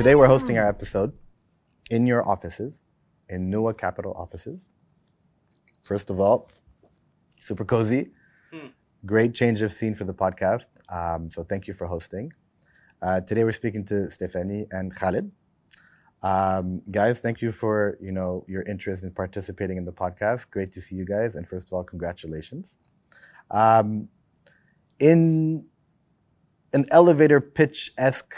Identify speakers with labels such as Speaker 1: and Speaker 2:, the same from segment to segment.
Speaker 1: today we're hosting our episode in your offices, in Nuwa Capital offices. First of all, super cozy. Great change of scene for the podcast. Um, so thank you for hosting. Uh, today we're speaking to Stephanie and Khalid. Um, guys, thank you for you know your interest in participating in the podcast. Great to see you guys, and first of all, congratulations. Um, in an elevator pitch esque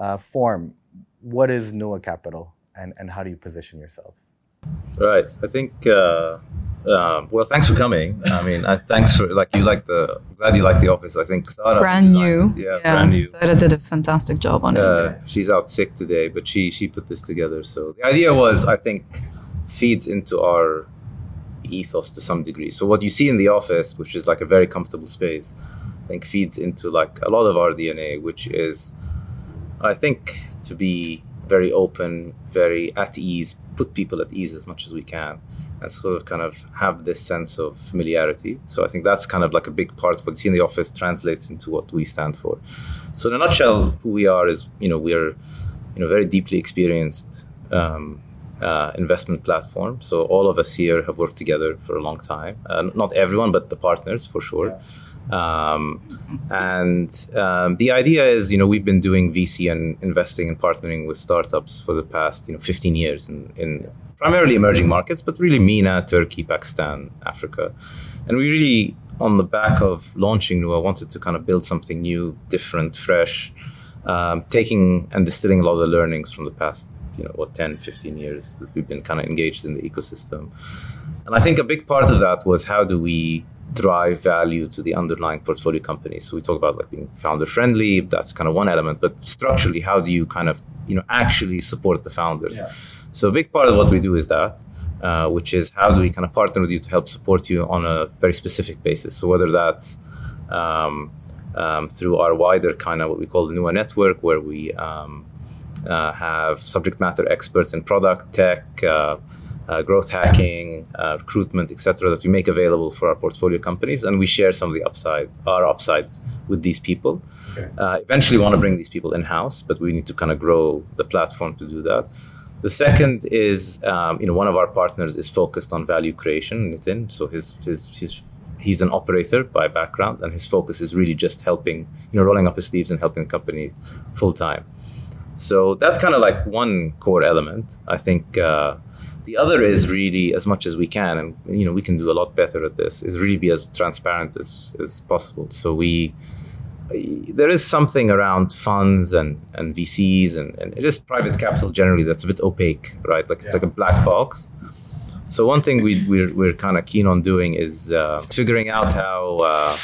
Speaker 1: uh, form, what is Nuwa Capital, and, and how do you position yourselves?
Speaker 2: Right. I think. Uh, um, well, thanks for coming. I mean, I, thanks for like you like the. I'm glad you like the office. I think startup
Speaker 3: brand
Speaker 2: design-
Speaker 3: new.
Speaker 2: Yeah, brand new.
Speaker 3: Sarah did a fantastic job on
Speaker 2: Uh,
Speaker 3: it.
Speaker 2: she's out sick today, but she she put this together. So the idea was, I think, feeds into our ethos to some degree. So what you see in the office, which is like a very comfortable space, I think feeds into like a lot of our DNA, which is, I think, to be very open, very at ease, put people at ease as much as we can, and sort of kind of have this sense of familiarity. So I think that's kind of like a big part of what you see in the office translates into what we stand for. So in a nutshell, who we are is, you know, we're, you know, very deeply experienced um, uh, investment platform. So all of us here have worked together for a long time. Uh, not everyone, but the partners for sure. Um, and um, the idea is, you know, we've been doing VC and investing and partnering with startups for the past, you know, 15 years in, in primarily emerging markets, but really MENA, Turkey, Pakistan, Africa. And we really, on the back of launching Nuwa, wanted to kind of build something new, different, fresh, um, taking and distilling a lot of the learnings from the past, you know, what, 10, 15 years that we've been kind of engaged in the ecosystem. And I think a big part of that was how do we drive value to the underlying portfolio companies. So we talk about like being founder friendly. That's kind of one element, but structurally, how do you kind of you know actually support the founders? So a big part of what we do is that, uh, which is how do we kind of partner with you to help support you on a very specific basis. So whether that's um, um, through our wider kind of what we call the Nuwa network, where we um, uh, have subject matter experts in product, tech, uh, uh, growth hacking, uh, recruitment, etc., that we make available for our portfolio companies, and we share some of the upside, our upside, with these people. Uh, eventually, want to bring these people in house, but we need to kind of grow the platform to do that. The second is, um, you know, one of our partners is focused on value creation, Nitin. So his his his he's an operator by background, and his focus is really just helping, you know, rolling up his sleeves and helping the company full time. So that's kind of like one core element. I think uh, the other is really as much as we can, and you know we can do a lot better at this. Is really be as transparent as, as possible. So we there is something around funds and, and VCs and, and just private capital generally that's a bit opaque, right? Like it's like a black box. So one thing we, we're, we're kind of keen on doing is uh, figuring out how uh,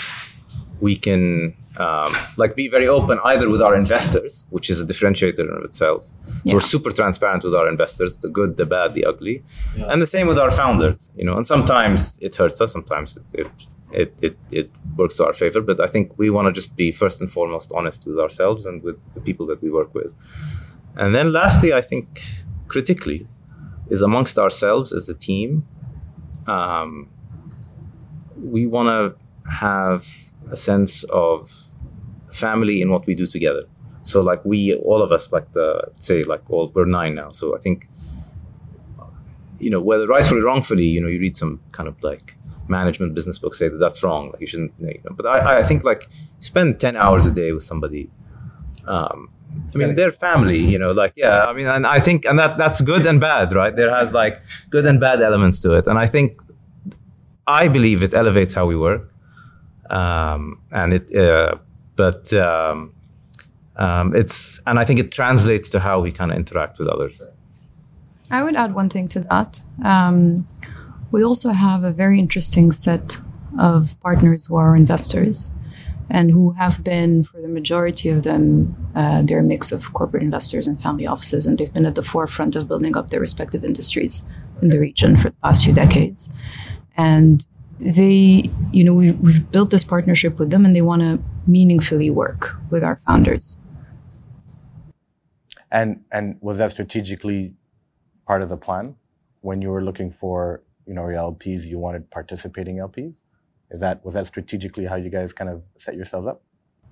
Speaker 2: we can um, like be very open either with our investors, which is a differentiator in of itself. So
Speaker 3: Yeah.
Speaker 2: we're super transparent with our investors, the good, the bad, the ugly, and the same with our founders. You know, and sometimes it hurts us, sometimes it it, it, it, it works to our favor. But I think we want to just be first and foremost honest with ourselves and with the people that we work with. And then lastly, I think critically is amongst ourselves as a team. Um, we want to have a sense of family in what we do together. So like we, all of us, like the say, like all we're nine now. So I think, you know, whether rightfully or wrongfully, you know, you read some kind of like management business books say that that's wrong. Like you shouldn't. You know, but I, I think like spend ten hours a day with somebody. Um, I mean, they're family, you know, like, yeah, I mean, and I think, and that that's good and bad, right? There has like good and bad elements to it. And I think, I believe it elevates how we work. Um, and it, uh, but um, um, it's, and I think it translates to how we kind of interact with others.
Speaker 3: I would add one thing to that. Um, we also have a very interesting set of partners who are investors and who have been, for the majority of them, uh, they're a mix of corporate investors and family offices, and they've been at the forefront of building up their respective industries in the region for the past few decades. And they, you know, we, we've built this partnership with them, and they want to meaningfully work with our founders.
Speaker 1: And and was that strategically part of the plan when you were looking for you know your LPs? You wanted participating LPs. Is that was that strategically how you guys kind of set yourselves up?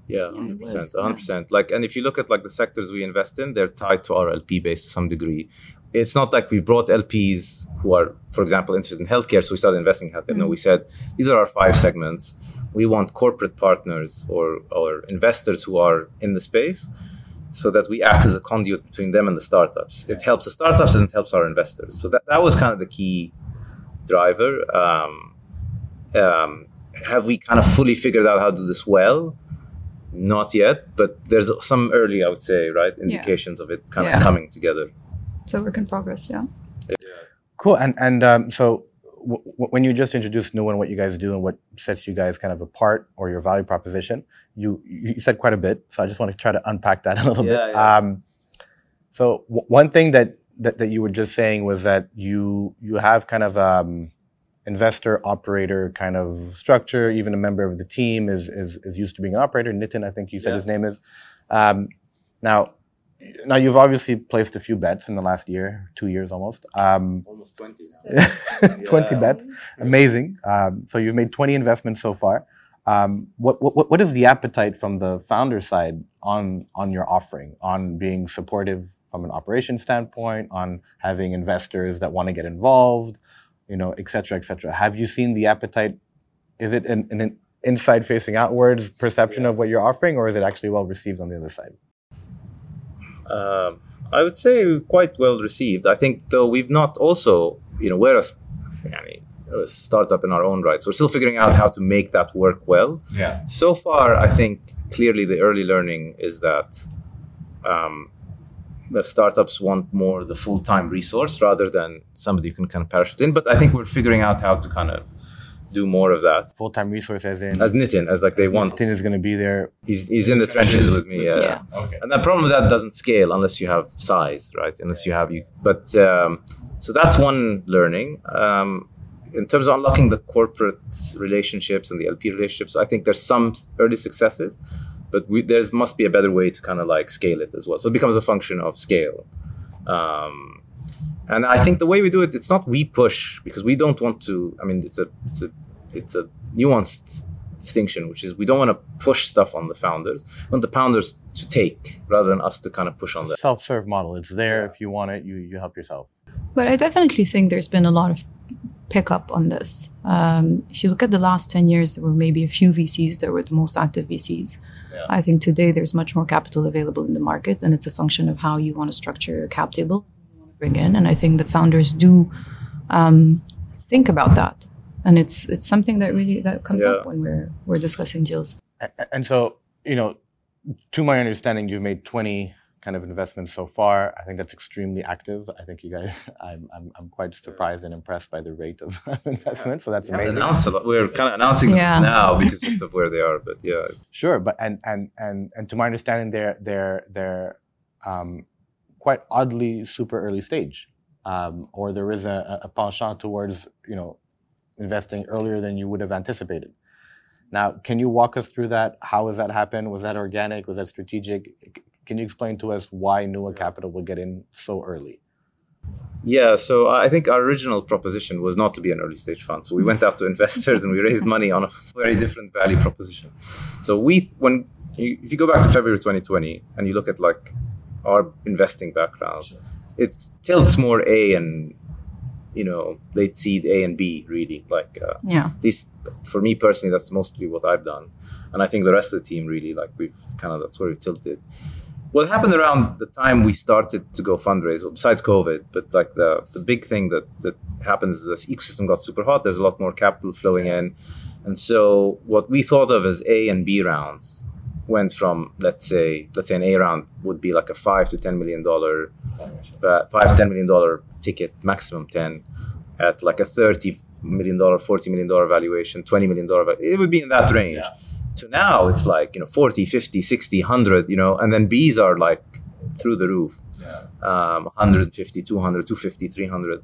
Speaker 2: Yeah, hundred percent, hundred percent. Like, and if you look at like the sectors we invest in, they're tied to our LP base to some degree. It's not like we brought LPs who are, for example, interested in healthcare, so we started investing in healthcare. Mm-hmm. No, we said these are our five segments. We want corporate partners or or investors who are in the space, so that we act as a conduit between them and the startups. It helps the startups and it helps our investors. So that that was kind of the key driver. Um, um, have we kind of fully figured out how to do this well? Not yet, but there's some early, I would say, right, indications yeah. of it kind yeah. of coming together.
Speaker 3: So work in progress, yeah. yeah.
Speaker 1: Cool. And and um, so w- when you just introduced Nuwa and what you guys do and what sets you guys kind of apart or your value proposition, you you said quite a bit. So I just want to try to unpack that a little yeah, bit. Yeah. Um, so w- one thing that, that that you were just saying was that you you have kind of um, investor operator kind of structure. Even a member of the team is is, is used to being an operator. Nitin, I think you said yeah. his name is. Um, now, now you've obviously placed a few bets in the last year, two years almost.
Speaker 2: Um, almost twenty. Now.
Speaker 1: twenty bets, amazing. Um, so you've made twenty investments so far. Um, what, what what is the appetite from the founder side on on your offering, on being supportive from an operation standpoint, on having investors that want to get involved? you know, et cetera, et cetera. Have you seen the appetite? Is it an, an inside facing outwards perception of what you're offering, or is it actually well received on the other side?
Speaker 2: Um, I would say quite well received. I think, though, we've not also, you know, we're a, I mean, a startup in our own right. So we're still figuring out how to make that work well.
Speaker 1: Yeah.
Speaker 2: So far, I think clearly the early learning is that um, the startups want more the full time resource rather than somebody you can kind of parachute in. But I think we're figuring out how to kind of do more of that.
Speaker 1: Full time resource as in
Speaker 2: as Nitin, as like they want.
Speaker 1: Nitin is going to be there.
Speaker 2: He's he's in the trenches with me. Yeah. yeah. Okay. And the problem with that doesn't scale unless you have size, right? Unless you have you. But um, so that's one learning. Um, in terms of unlocking the corporate relationships and the LP relationships, I think there's some early successes but we, there must be a better way to kind of like scale it as well. So it becomes a function of scale. Um, and I think the way we do it, it's not we push because we don't want to. I mean, it's a it's a it's a nuanced distinction, which is we don't want to push stuff on the founders. We want the founders to take rather than us to kind of push on them.
Speaker 1: Self-serve model. It's there if you want it. You you help yourself.
Speaker 3: But I definitely think there's been a lot of pickup on this. Um, if you look at the last 10 years, there were maybe a few VCs that were the most active VCs. Yeah. I think today there's much more capital available in the market, and it's a function of how you want to structure your cap table you want to bring in. And I think the founders do um, think about that. And it's it's something that really that comes yeah. up when we're we're discussing deals.
Speaker 1: And so, you know, to my understanding, you've made 20 kind of investments so far. I think that's extremely active. I think you guys, I'm, I'm, I'm quite surprised and impressed by the rate of investment. So that's amazing.
Speaker 2: Announce a lot. We're kind of announcing yeah. now because just of where they are. But yeah,
Speaker 1: sure. But and and and and to my understanding, they're they're they're um, quite oddly super early stage, um, or there is a, a penchant towards you know investing earlier than you would have anticipated. Now, can you walk us through that? How has that happened? Was that organic? Was that strategic? Can you explain to us why Nuwa Capital will get in so early?
Speaker 2: Yeah, so I think our original proposition was not to be an early stage fund. So we went out to investors and we raised money on a very different value proposition. So we, when if you go back to February 2020 and you look at like our investing background, it tilts more A and you know late seed A and B really. Like uh,
Speaker 3: yeah,
Speaker 2: at least for me personally, that's mostly what I've done, and I think the rest of the team really like we've kind of that's where we tilted what happened around the time we started to go fundraise, well, besides COVID, but like the, the big thing that, that happens is this ecosystem got super hot. There's a lot more capital flowing in. And so what we thought of as A and B rounds went from, let's say, let's say an A round would be like a five to $10 million, uh, five to $10 million ticket, maximum 10 at like a $30 million, $40 million valuation, $20 million, it would be in that range. Yeah to now it's like you know 40 50 60 100 you know and then bees are like through the roof yeah. um, 150 200 250 300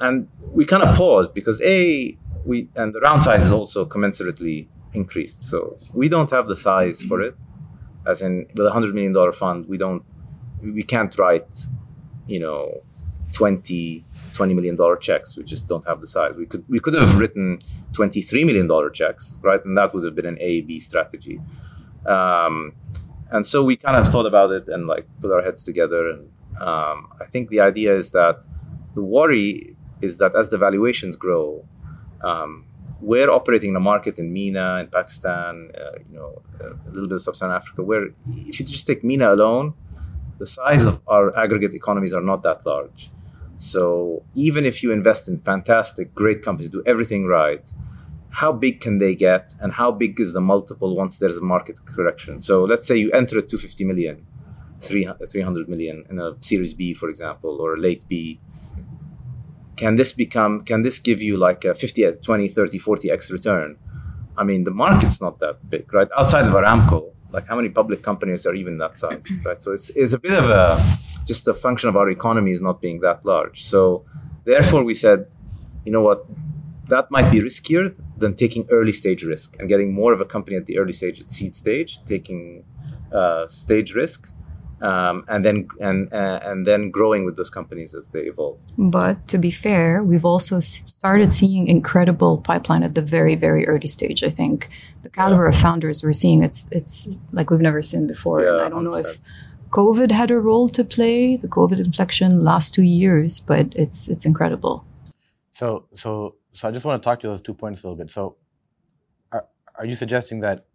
Speaker 2: and we kind of paused because a we and the round size is also commensurately increased. So we don't have the size for it. As in with a 100 million dollar fund we don't we can't write you know 20 20 million dollar checks. We just don't have the size. We could we could have written 23 million dollar checks right? And that would have been an a b strategy. Um, and so we kind of thought about it and like put our heads together. And um, I think the idea is that the worry is that as the valuations grow, um, we're operating in a market in MENA, in Pakistan, uh, you know, a little bit of sub-Saharan Africa, where if you just take MENA alone, the size of our aggregate economies are not that large. So even if you invest in fantastic, great companies, do everything right, how big can they get and how big is the multiple once there's a market correction? So let's say you enter at 250 million, 300 million in a series B, for example, or a late B. Can this become, can this give you like a 50, 20, 30, 40x return? I mean, the market's not that big, right? Outside of Aramco, like how many public companies are even that size, right? So it's, it's a bit of a, just a function of our economy is not being that large. So therefore we said, you know what, that might be riskier than taking early stage risk and getting more of a company at the early stage, at seed stage, taking uh, stage risk, um, and then and uh, and then growing with those companies as they evolve.
Speaker 3: But to be fair, we've also started seeing incredible pipeline at the very very early stage. I think the caliber yeah. of founders we're seeing it's it's like we've never seen before. Yeah, I don't 100%. know if COVID had a role to play, the COVID inflection last two years, but it's it's incredible.
Speaker 1: So so so I just want to talk to those two points a little bit. So, are, are you suggesting that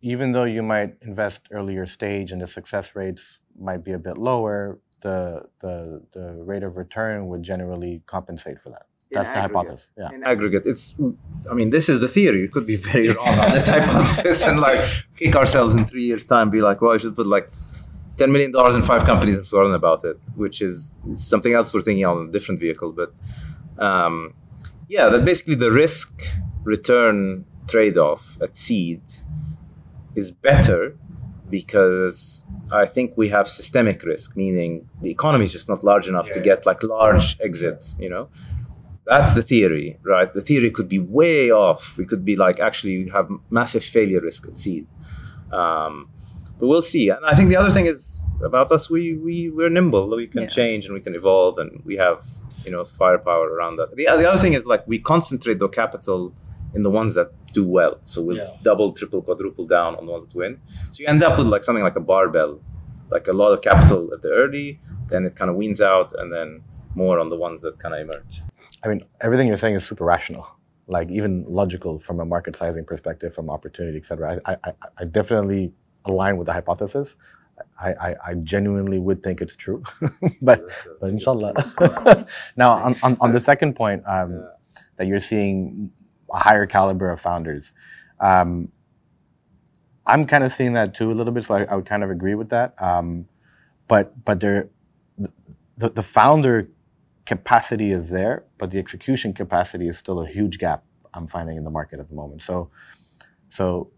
Speaker 1: even though you might invest earlier stage and the success rates might be a bit lower, the the the rate of return would generally compensate for that? That's the hypothesis. Yeah.
Speaker 2: In aggregate, it's. I mean, this is the theory. You could be very wrong on this hypothesis and like kick ourselves in three years' time. Be like, well, I should put like ten million dollars in five companies and forget about it, which is something else we're thinking on a different vehicle. But um, yeah, that basically the risk return trade off at seed is better because I think we have systemic risk, meaning the economy is just not large enough yeah. to get like large exits, you know. That's the theory, right? The theory could be way off. We could be like actually you have massive failure risk at seed. Um, but we'll see. And I think the other thing is about us, we, we, we're nimble. We can yeah. change and we can evolve and we have you know firepower around that. The, the other thing is like we concentrate the capital in the ones that do well. So we'll yeah. double, triple, quadruple down on the ones that win. So you end up with like something like a barbell, like a lot of capital at the early, then it kind of weans out, and then more on the ones that kind of emerge.
Speaker 1: I mean, everything you're saying is super rational, like even logical from a market sizing perspective, from opportunity, etc. I, I, I definitely align with the hypothesis. I, I, I, genuinely would think it's true, but but inshallah. now on, on, on, the second point um, yeah. that you're seeing a higher caliber of founders, um, I'm kind of seeing that too a little bit. So I, I would kind of agree with that. Um, but but there, the, the founder capacity is there, but the execution capacity is still a huge gap I'm finding in the market at the moment. So so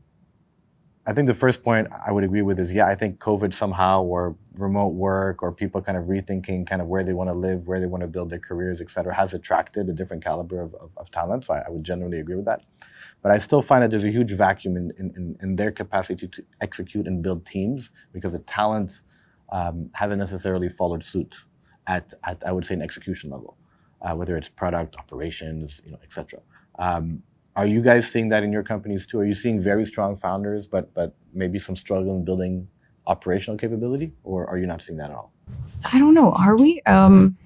Speaker 1: I think the first point I would agree with is yeah, I think COVID somehow or remote work or people kind of rethinking kind of where they want to live, where they want to build their careers, et cetera, has attracted a different caliber of, of, of talent. So I, I, would generally agree with that. But I still find that there's a huge vacuum in, in, in their capacity to execute and build teams because the talent um, hasn't necessarily followed suit at, at, I would say, an execution level, uh, whether it's product, operations, you know, et cetera. Um, are you guys seeing that in your companies too? Are you seeing very strong founders, but but maybe some struggle in building operational capability, or are you not seeing that at all?
Speaker 3: I don't know. Are we? Um...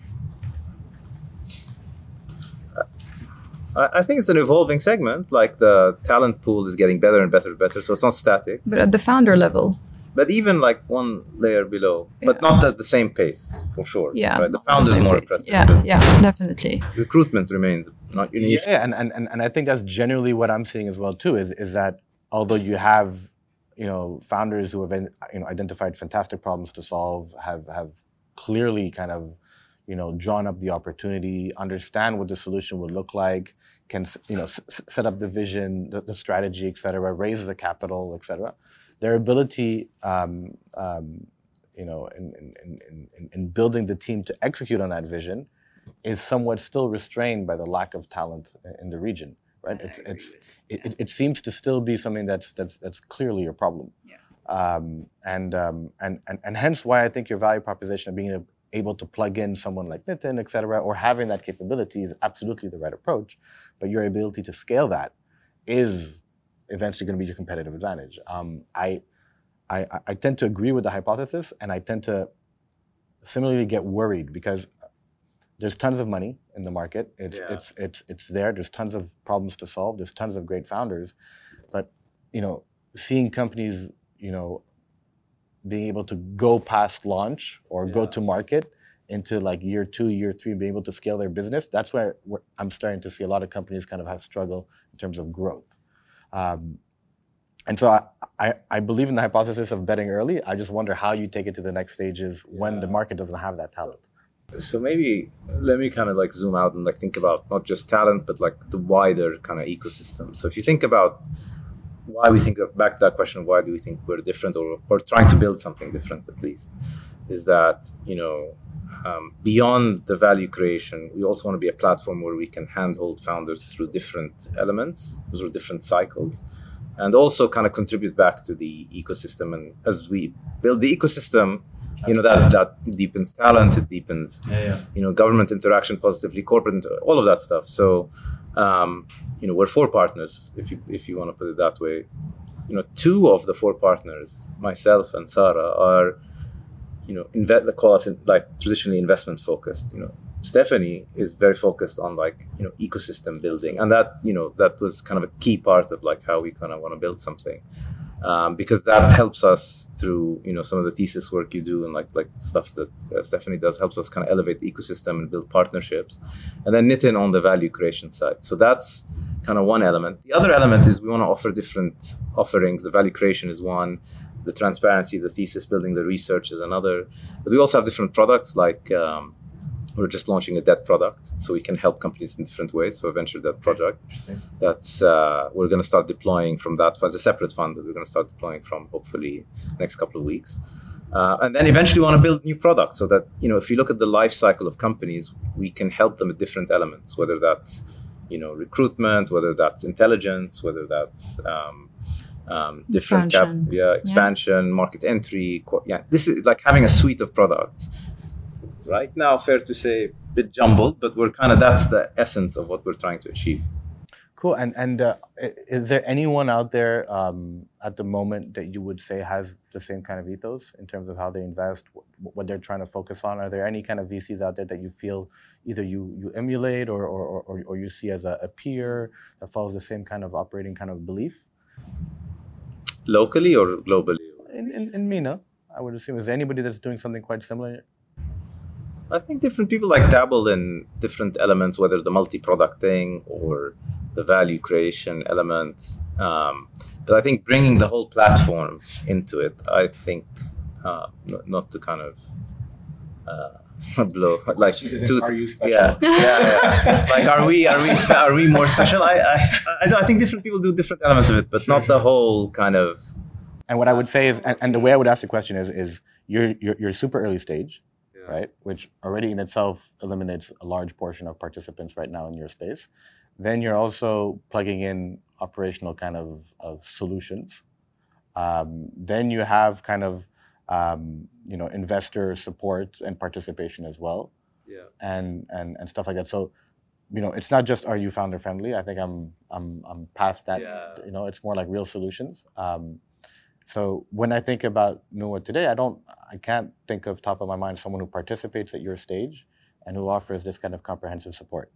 Speaker 2: I think it's an evolving segment. Like the talent pool is getting better and better and better, so it's not static.
Speaker 3: But at the founder level,
Speaker 2: but even like one layer below, yeah. but not at the same pace for sure.
Speaker 3: Yeah,
Speaker 2: right? the founder is more pace. impressive.
Speaker 3: Yeah, yeah, definitely.
Speaker 2: Recruitment remains not unique.
Speaker 1: Yeah, and, and, and I think that's generally what I'm seeing as well too. Is is that although you have you know founders who have you know identified fantastic problems to solve, have have clearly kind of you know drawn up the opportunity, understand what the solution would look like, can you know s- set up the vision, the, the strategy, et cetera, raise the capital, et cetera their ability, um, um, you know, in, in, in, in, building the team to execute on that vision is somewhat still restrained by the lack of talent in the region, right? It's, it's, it, it, seems to still be something that's, that's, that's clearly a problem. Yeah. Um, and, um, and, and, and hence why I think your value proposition of being able to plug in someone like Nitin, et cetera, or having that capability is absolutely the right approach. But your ability to scale that is eventually going to be your competitive advantage. Um, I I, I tend to agree with the hypothesis, and I tend to similarly get worried because there's tons of money in the market. It's
Speaker 2: Yeah.
Speaker 1: it's it's it's there. There's tons of problems to solve. There's tons of great founders, but you know, seeing companies, you know, being able to go past launch or go to market into like year two, year three, and being able to scale their business. That's where, where I'm starting to see a lot of companies kind of have struggle in terms of growth. Um, and so I, I, I believe in the hypothesis of betting early. I just wonder how you take it to the next stages when the market doesn't have that talent.
Speaker 2: So maybe let me kind of like zoom out and like think about not just talent, but like the wider kind of ecosystem. So if you think about why we think of, back to that question of why do we think we're different or, or trying to build something different at least, is that, you know, um, beyond the value creation, we also want to be a platform where we can handhold founders through different elements, through different cycles, and also kind of contribute back to the ecosystem. And as we build the ecosystem, you know that that deepens talent, it deepens you know government interaction positively, corporate, all of that stuff. So um, you know we're four partners, if you if you want to put it that way. You know, two of the four partners, myself and Sarah, are you know invest call us in, like traditionally investment focused. You know, Stephanie is very focused on like you know ecosystem building, and that you know that was kind of a key part of like how we kind of want to build something. Um, because that helps us through you know some of the thesis work you do and like like stuff that uh, Stephanie does helps us kind of elevate the ecosystem and build partnerships, and then Nitin on the value creation side. So that's kind of one element. The other element is we want to offer different offerings. The value creation is one, the transparency, the thesis building, the research is another. But we also have different products like. Um, we're just launching a debt product, so we can help companies in different ways. So a venture debt project that's uh, we're going to start deploying from that as a separate fund that we're going to start deploying from hopefully next couple of weeks. Uh, and then eventually want to build new products so that you know if you look at the life cycle of companies, we can help them at different elements, whether that's you know recruitment, whether that's intelligence, whether that's um, um, different cap,
Speaker 3: Expansion.
Speaker 2: yeah, market entry. co- Yeah, this is like having a suite of products. Right now, fair to say, a bit jumbled, but we're kind of that's the essence of what we're trying to achieve.
Speaker 1: Cool. And and uh, is there anyone out there um, at the moment that you would say has the same kind of ethos in terms of how they invest, wh- what they're trying to focus on? Are there any kind of VCs out there that you feel either you you emulate or or, or, or you see as a, a peer that follows the same kind of operating kind of belief?
Speaker 2: Locally or globally?
Speaker 1: In in, in MENA, I would assume is there anybody that's doing something quite similar?
Speaker 2: I think different people like dabble in different elements, whether the multi-product thing or the value creation element. Um, but I think bringing the whole platform into it, I think, uh, not, not to kind of uh, blow like to,
Speaker 1: Are you
Speaker 2: yeah, yeah, yeah. like are we are we spe- are we more special? I I, I, I think different people do different elements of it, but not the whole kind of
Speaker 1: And what I would say is, and, and the way I would ask the question is, is you're you're, you're super early stage, right? Which already in itself eliminates a large portion of participants right now in your space. Then you're also plugging in operational kind of, of solutions. Um, then you have kind of um, you know investor support and participation as well,
Speaker 2: yeah.
Speaker 1: and and and stuff like that. So you know it's not just are you founder friendly. I think I'm I'm I'm past that.
Speaker 2: Yeah.
Speaker 1: You know it's more like real solutions. Um, so when I think about Nuwa today, I don't, I can't think of top of my mind someone who participates at your stage and who offers this kind of comprehensive support.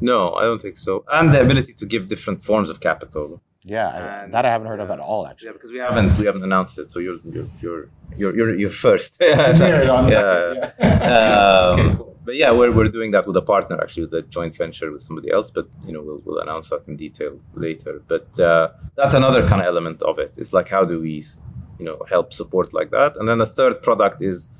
Speaker 2: No, I don't think so. And the ability to give different forms of capital.
Speaker 1: Yeah,
Speaker 2: And-
Speaker 1: that I haven't heard of at all, actually.
Speaker 2: Yeah, because we haven't we haven't announced it, so you're you're you're you're you're, you're first.
Speaker 1: Clear it on
Speaker 2: yeah. Um, But yeah, we're, we're doing that with a partner actually, with a joint venture with somebody else. But you know, we'll we'll announce that in detail later. But uh, that's another kind of element of it. It's like how do we, you know, help support like that? And then the third product is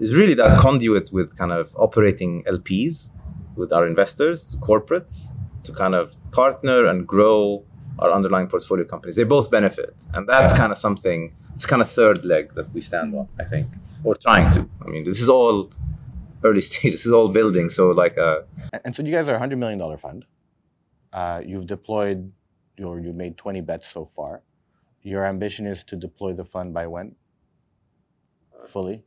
Speaker 2: is really that conduit with kind of operating LPs with our investors, corporates, to kind of partner and grow our underlying portfolio companies. They both benefit, and that's kind of something. It's kind of third leg that we stand on, I think, or trying to. I mean, this is all early stage. This is all building. So like, uh,
Speaker 1: And, and so you guys are a $100 million fund. Uh, you've deployed, or you made 20 bets so far. Your ambition is to deploy the fund by when? Fully?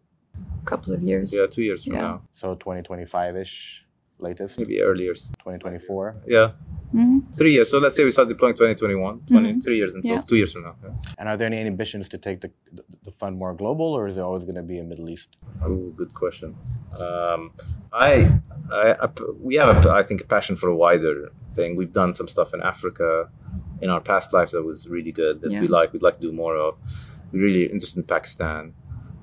Speaker 3: A couple of years.
Speaker 2: yeah, two years from
Speaker 3: Yeah.
Speaker 2: now,
Speaker 1: So 2025 ish, latest?
Speaker 2: maybe earlier.
Speaker 1: 2024?
Speaker 2: Yeah, Three years. So let's say we start deploying 2021, 20, three years until
Speaker 3: Yeah.
Speaker 2: two years from now. Yeah.
Speaker 1: And are there any ambitions to take the, the, the fund more global, or is it always going to be in Middle East?
Speaker 2: Oh, good question. Um, I, I, I, we have, a, I think, a passion for a wider thing. We've done some stuff in Africa in our past lives that was really good that we like. We'd like to do more of. We're really interested in Pakistan.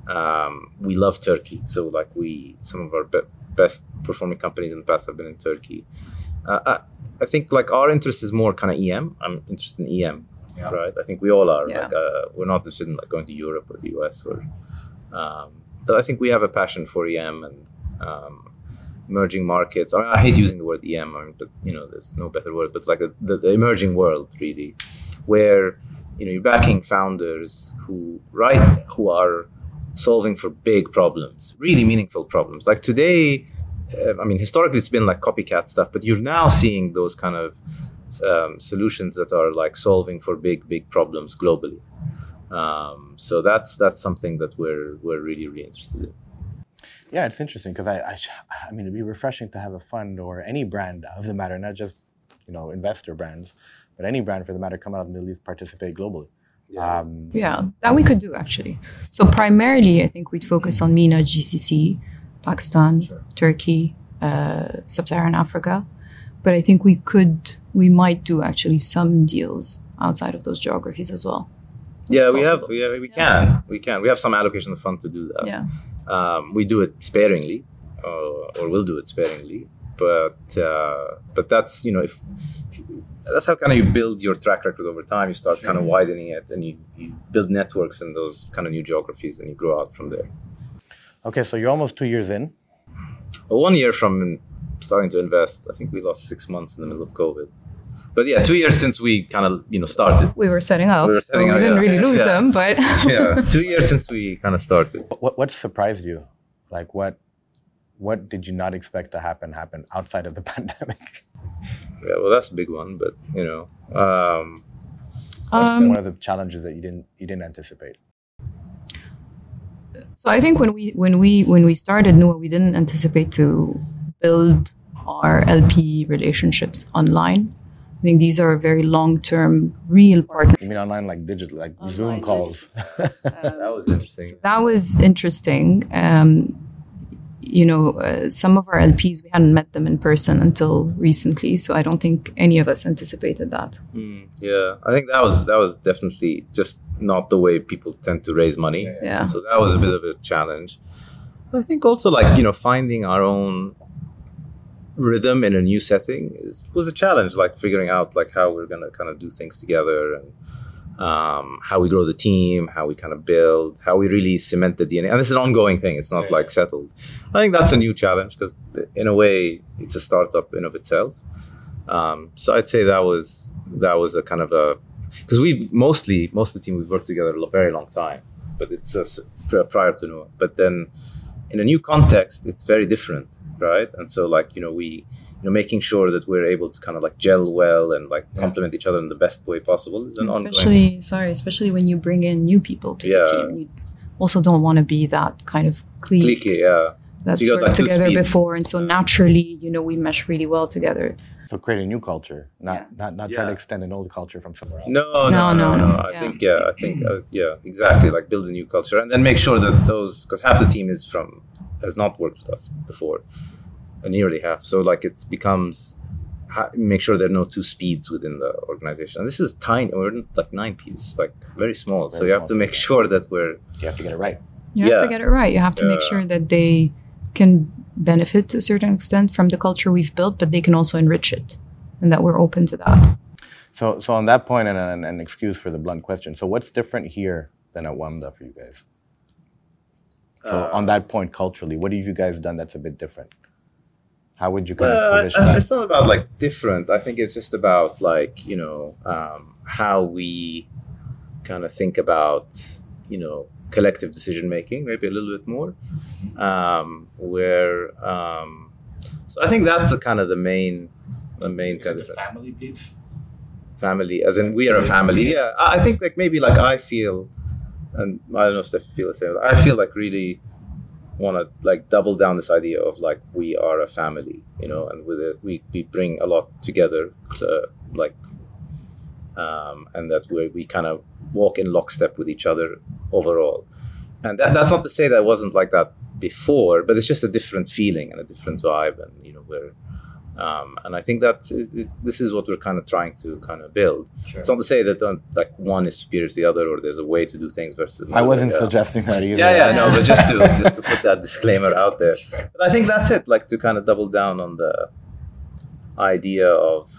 Speaker 2: Um, we love Turkey. So, like, we some of our be- best performing companies in the past have been in Turkey. Uh, I, I think like our interest is more kind of EM. I'm interested in EM,
Speaker 1: Yeah.
Speaker 2: right? I think we all are.
Speaker 3: Yeah.
Speaker 2: Like, uh, we're not interested in like going to Europe or the US or. Um, but I think we have a passion for EM and um, emerging markets. I, mean, I hate using the word EM, I mean, but you know, there's no better word. But like a, the, the emerging world, really, where you know you're backing founders who right who are solving for big problems, really meaningful problems. Like today, uh, I mean, historically it's been like copycat stuff, but you're now seeing those kind of um, solutions that are like solving for big, big problems globally. Um, so that's that's something that we're we're really really interested in.
Speaker 1: Yeah, it's interesting because I, I, I mean, it'd be refreshing to have a fund or any brand of the matter, not just, you know, investor brands, but any brand for the matter, come out of the Middle East, participate globally. Um,
Speaker 3: Yeah, that we could do actually. So primarily, I think we'd focus on MENA, GCC, Pakistan, Turkey, uh, Sub-Saharan Africa. But I think we could, we might do actually some deals outside of those geographies as well.
Speaker 2: Yeah, we have we, have, we can we can we have some allocation of fund to do that.
Speaker 3: Yeah.
Speaker 2: Um, we do it sparingly, uh, or we'll do it sparingly. But uh, but that's you know if that's how kind of you build your track record over time. You start kind of widening it, and you, you build networks in those kind of new geographies, and you grow out from there.
Speaker 1: okay, so you're almost two years in.
Speaker 2: But one year from starting to invest, I think we lost six months in the middle of COVID. But yeah, two years since we kind of you know started.
Speaker 3: We were setting up.
Speaker 2: We were setting
Speaker 3: so
Speaker 2: up,
Speaker 3: we didn't
Speaker 2: yeah.
Speaker 3: really lose
Speaker 2: Yeah.
Speaker 3: them, but
Speaker 2: yeah, two years since we kind of started.
Speaker 1: What, what surprised you? Like, what, what did you not expect to happen happen outside of the pandemic?
Speaker 2: Yeah, well, that's a big one, but you know, um,
Speaker 1: What's been
Speaker 3: um,
Speaker 1: one of the challenges that you didn't you didn't anticipate?
Speaker 3: So I think when we when we when we started Nuwa, we didn't anticipate to build our LP relationships online. I think these are very long term, real partners.
Speaker 1: You mean online, like digital, like Zoom
Speaker 3: Online,
Speaker 1: calls?
Speaker 2: that was interesting.
Speaker 3: That was interesting. Um, you know, uh, some of our LPs we hadn't met them in person until recently, so I don't think any of us anticipated that.
Speaker 2: Mm, yeah, I think that was that was definitely just not the way people tend to raise money.
Speaker 3: Yeah.
Speaker 2: So that was a bit of a challenge. I think also like you know finding our own rhythm in a new setting is, was a challenge. Like figuring out like how we're gonna kind of do things together and um, how we grow the team, how we kind of build, how we really cement the DNA. And this is an ongoing thing. It's not like settled. I think that's a new challenge because in a way it's a startup in of itself. Um, so I'd say that was that was a kind of a because we mostly most of the team we've worked together a very long time, but it's pri- prior to Nuwa. But then in a new context, it's very different, right? And so like you know we you know making sure that we're able to kind of like gel well and like complement each other in the best way possible is an ongoing.
Speaker 3: especially sorry, especially when you bring in new people to
Speaker 2: Yeah.
Speaker 3: the team. You also don't want to be that kind of clique,
Speaker 2: Cliquey, yeah.
Speaker 3: that's
Speaker 2: you got,
Speaker 3: worked
Speaker 2: like,
Speaker 3: together before, and so naturally, you know, we mesh really well together.
Speaker 1: So create a new culture, not
Speaker 3: Yeah.
Speaker 1: not not try to extend an old culture from somewhere else.
Speaker 2: No, no,
Speaker 3: No,
Speaker 2: no,
Speaker 3: no,
Speaker 2: no.
Speaker 3: no.
Speaker 2: I
Speaker 3: Yeah.
Speaker 2: think, yeah, I think, uh, yeah, exactly. Like build a new culture and then make sure that those, because half the team is from, has not worked with us before, nearly half. So like it becomes, make sure there are no two speeds within the organization. And this is tiny, we're like nine P's, like very small. so
Speaker 1: Very
Speaker 2: you have to make sure that we're,
Speaker 1: You have to get it right.
Speaker 3: You have to get it right. You have to make
Speaker 2: Yeah.
Speaker 3: sure that they can benefit to a certain extent from the culture we've built, but they can also enrich it, and that we're open to that.
Speaker 1: So so on that point, and an, an excuse for the blunt question. So what's different here than at WAMDA for you guys? So
Speaker 2: Uh,
Speaker 1: on that point, culturally, what have you guys done that's a bit different? How would you kind
Speaker 2: Well,
Speaker 1: of position
Speaker 2: I-
Speaker 1: that?
Speaker 2: it's not about like different. I think it's just about like you know um, how we kind of think about you know collective decision making, maybe a little bit more. Um, where um, so I think that's the kind of the main the main kind of
Speaker 1: family piece.
Speaker 2: family, as in we are a family. Yeah, I I think like maybe like I feel, and I don't know if Steph feel the same. I feel like really want to like double down this idea of like we are a family, you know, and with it we, we bring a lot together, uh, like, um, and that we we kind of walk in lockstep with each other overall. And that, that's not to say that it wasn't like that before, but it's just a different feeling and a different vibe, and you know we're. Um, and I think that it, it, this is what we're kind of trying to kind of build.
Speaker 1: Sure.
Speaker 2: It's not to say that um, like one is superior to the other, or there's a way to do things versus.
Speaker 1: I wasn't
Speaker 2: yeah.
Speaker 1: suggesting that either.
Speaker 2: Yeah, yeah, no, but just to just to put that disclaimer out there. But I think that's it. Like to kind of double down on the idea of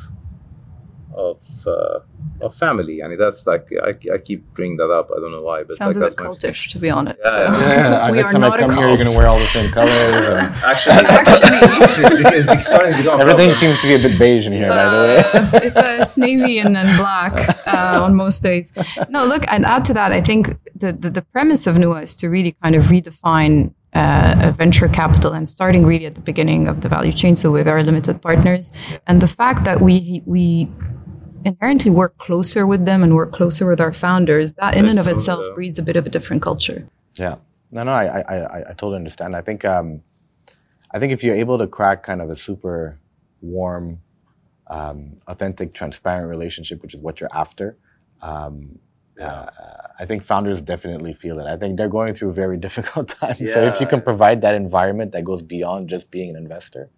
Speaker 2: of uh, of family. I mean, that's like I, I keep bringing that up. I don't know why, but
Speaker 3: Sounds
Speaker 2: like,
Speaker 3: a bit
Speaker 2: that's my-
Speaker 3: cultish, to be honest.
Speaker 2: Yeah,
Speaker 3: so.
Speaker 1: Yeah,
Speaker 3: we
Speaker 1: next
Speaker 3: are
Speaker 1: time
Speaker 3: not
Speaker 1: I
Speaker 3: a
Speaker 1: come here, you're gonna wear all the same colors. And
Speaker 2: Actually,
Speaker 3: Actually.
Speaker 2: because it's starting to become
Speaker 1: everything
Speaker 2: problem.
Speaker 1: seems to be a bit beige in here, by the way.
Speaker 3: Uh, it's, uh, it's navy and then black uh, on most days. No, look, I'd add to that. I think the, the, the premise of NUWA is to really kind of redefine uh, a venture capital and starting really at the beginning of the value chain, so with our limited partners. And the fact that we we inherently work closer with them and work closer with our founders, that in and of itself breeds a bit of a different culture.
Speaker 1: Yeah. No, no, I, I, I, I totally understand. I think, um, I think if you're able to crack kind of a super warm, um, authentic, transparent relationship, which is what you're after, um, uh, I think founders definitely feel it. I think they're going through very difficult times. So if you can provide that environment that goes beyond just being an investor,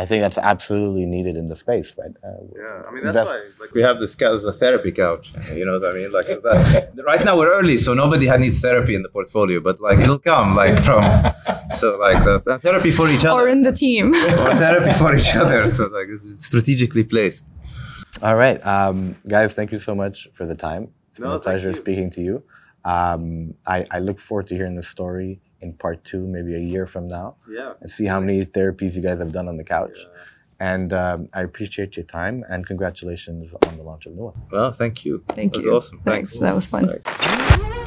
Speaker 1: I think that's absolutely needed in the space, right? Uh,
Speaker 2: Yeah, I mean
Speaker 1: Invest-
Speaker 2: that's why like we have this couch as a therapy couch. You know what I mean? Like so that, right now we're early, so nobody had needs therapy in the portfolio, but like it'll come like from so like that's uh, therapy for each other
Speaker 3: Or in the team.
Speaker 2: or therapy for each other. So like it's strategically placed.
Speaker 1: All right, um, guys, thank you so much for the time. It's been
Speaker 2: No,
Speaker 1: a pleasure
Speaker 2: you.
Speaker 1: speaking to you. Um, I, I look forward to hearing the story in part two, maybe a year from now,
Speaker 2: Yeah.
Speaker 1: and see how many therapies you guys have done on the couch. And um, I appreciate your time and congratulations on the launch of NUWA.
Speaker 2: Well, thank you.
Speaker 3: Thank
Speaker 2: That was
Speaker 3: you.
Speaker 2: awesome.
Speaker 3: Thanks. That was fun.
Speaker 2: Thanks.